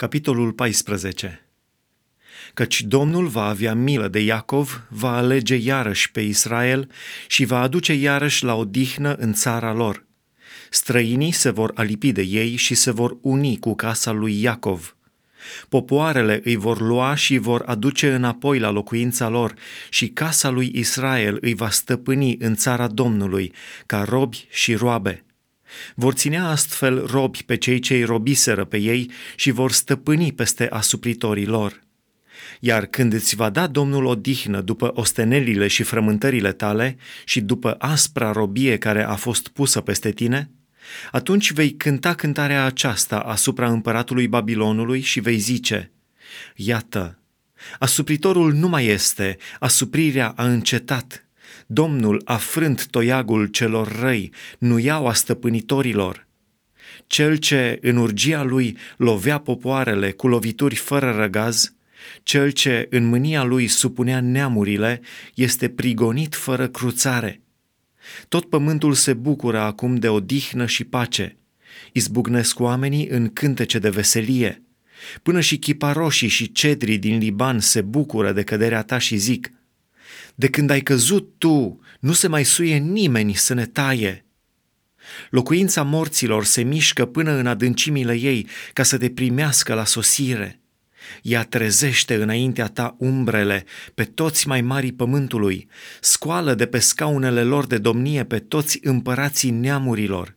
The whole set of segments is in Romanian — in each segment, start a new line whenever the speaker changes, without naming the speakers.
Capitolul 14 Căci Domnul va avea milă de Iacov, va alege iarăși pe Israel și va aduce iarăși la odihnă în țara lor. Străinii se vor alipi de ei și se vor uni cu casa lui Iacov. Popoarele îi vor lua și vor aduce înapoi la locuința lor și casa lui Israel îi va stăpâni în țara Domnului, ca robi și roabe – vor ținea astfel robi pe cei ce îi robiseră pe ei și vor stăpâni peste asupritorii lor. Iar când îți va da Domnul odihnă după ostenelile și frământările tale și după aspra robie care a fost pusă peste tine, atunci vei cânta cântarea aceasta asupra împăratului Babilonului și vei zice, Iată, asupritorul nu mai este, asuprirea a încetat, Domnul a frânt toiagul celor răi, nu iau a stăpânitorilor. Cel ce în urgia lui lovea popoarele cu lovituri fără răgaz, cel ce în mânia lui supunea neamurile, este prigonit fără cruțare. Tot pământul se bucură acum de odihnă și pace. Izbucnesc oamenii în cântece de veselie. Până și chiparoșii și cedrii din Liban se bucură de căderea ta și zic – de când ai căzut tu, nu se mai suie nimeni să ne taie. Locuința morților se mișcă până în adâncimile ei ca să te primească la sosire. Ea trezește înaintea ta umbrele pe toți mai mari pământului, scoală de pe scaunele lor de domnie pe toți împărații neamurilor.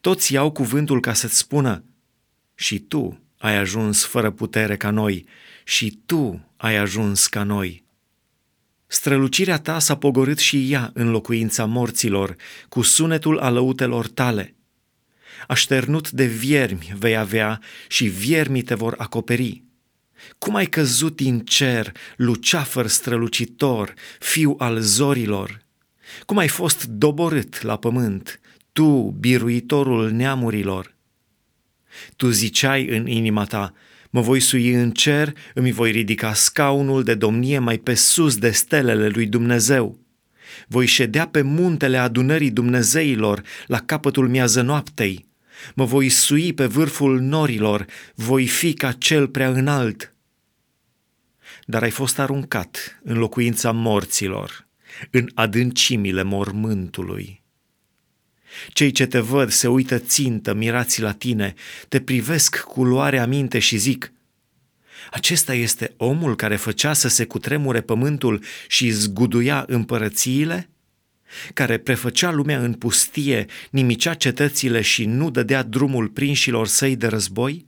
Toți iau cuvântul ca să-ți spună, și tu ai ajuns fără putere ca noi, și tu ai ajuns ca noi. Strălucirea ta s-a pogorât și ea în locuința morților, cu sunetul alăutelor tale. Așternut de viermi vei avea și viermii te vor acoperi. Cum ai căzut din cer, luceafăr strălucitor, fiu al zorilor? Cum ai fost doborât la pământ, tu, biruitorul neamurilor? Tu ziceai în inima ta, Mă voi sui în cer, îmi voi ridica scaunul de domnie mai pe sus de stelele lui Dumnezeu. Voi ședea pe muntele adunării Dumnezeilor, la capătul miază noaptei. Mă voi sui pe vârful norilor, voi fi ca cel prea înalt. Dar ai fost aruncat în locuința morților, în adâncimile mormântului. Cei ce te văd se uită țintă, mirați la tine, te privesc cu luare aminte și zic, acesta este omul care făcea să se cutremure pământul și zguduia împărățiile? Care prefăcea lumea în pustie, nimicea cetățile și nu dădea drumul prinșilor săi de război?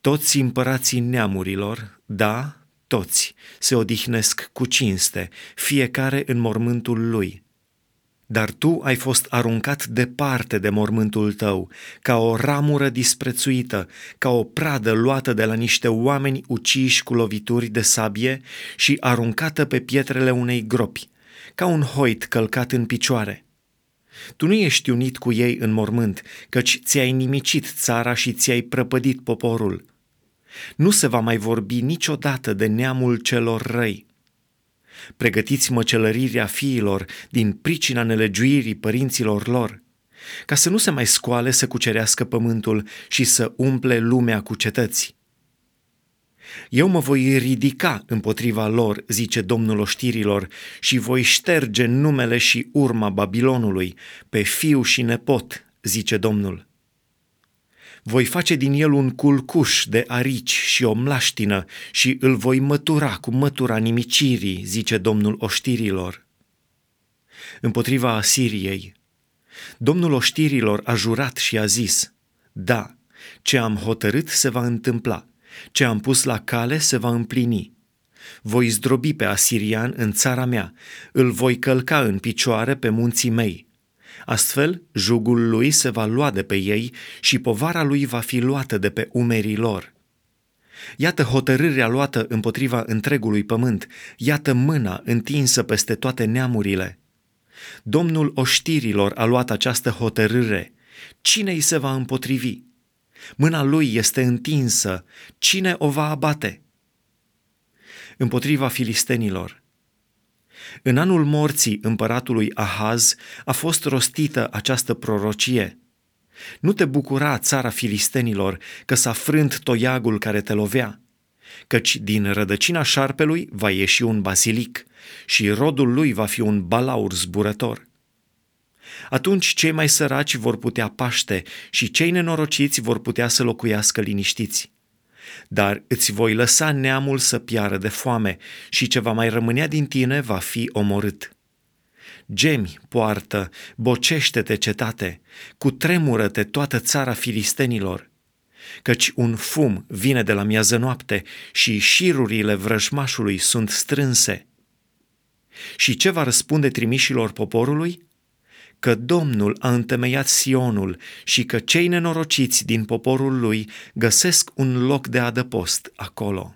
Toți împărații neamurilor, da, toți, se odihnesc cu cinste, fiecare în mormântul lui – dar tu ai fost aruncat departe de mormântul tău, ca o ramură disprețuită, ca o pradă luată de la niște oameni uciși cu lovituri de sabie și aruncată pe pietrele unei gropi, ca un hoit călcat în picioare. Tu nu ești unit cu ei în mormânt, căci ți-ai nimicit țara și ți-ai prăpădit poporul. Nu se va mai vorbi niciodată de neamul celor răi Pregătiți măcelărirea fiilor din pricina nelegiuirii părinților lor, ca să nu se mai scoale să cucerească pământul și să umple lumea cu cetăți. Eu mă voi ridica împotriva lor, zice Domnul oștirilor, și voi șterge numele și urma Babilonului, pe fiu și nepot, zice Domnul. Voi face din el un culcuș de arici și o mlaștină și îl voi mătura cu mătura nimicirii, zice Domnul oștirilor. Împotriva Asiriei, Domnul oștirilor a jurat și a zis, da, ce am hotărât se va întâmpla, ce am pus la cale se va împlini. Voi zdrobi pe asirian în țara mea, îl voi călca în picioare pe munții mei, Astfel, jugul lui se va lua de pe ei și povara lui va fi luată de pe umerii lor. Iată hotărârea luată împotriva întregului pământ, iată mâna întinsă peste toate neamurile. Domnul oștirilor a luat această hotărâre. Cine îi se va împotrivi? Mâna lui este întinsă. Cine o va abate? Împotriva filistenilor, în anul morții împăratului Ahaz a fost rostită această prorocie. Nu te bucura țara filistenilor că s-a frânt toiagul care te lovea, căci din rădăcina șarpelui va ieși un basilic și rodul lui va fi un balaur zburător. Atunci cei mai săraci vor putea paște și cei nenorociți vor putea să locuiască liniștiți. Dar îți voi lăsa neamul să piară de foame și ce va mai rămânea din tine va fi omorât. Gemi, poartă, bocește-te cetate, cu tremură-te toată țara filistenilor, căci un fum vine de la miază noapte și șirurile vrăjmașului sunt strânse. Și ce va răspunde trimișilor poporului? Că Domnul a întemeiat Sionul și că cei nenorociți din poporul lui găsesc un loc de adăpost acolo.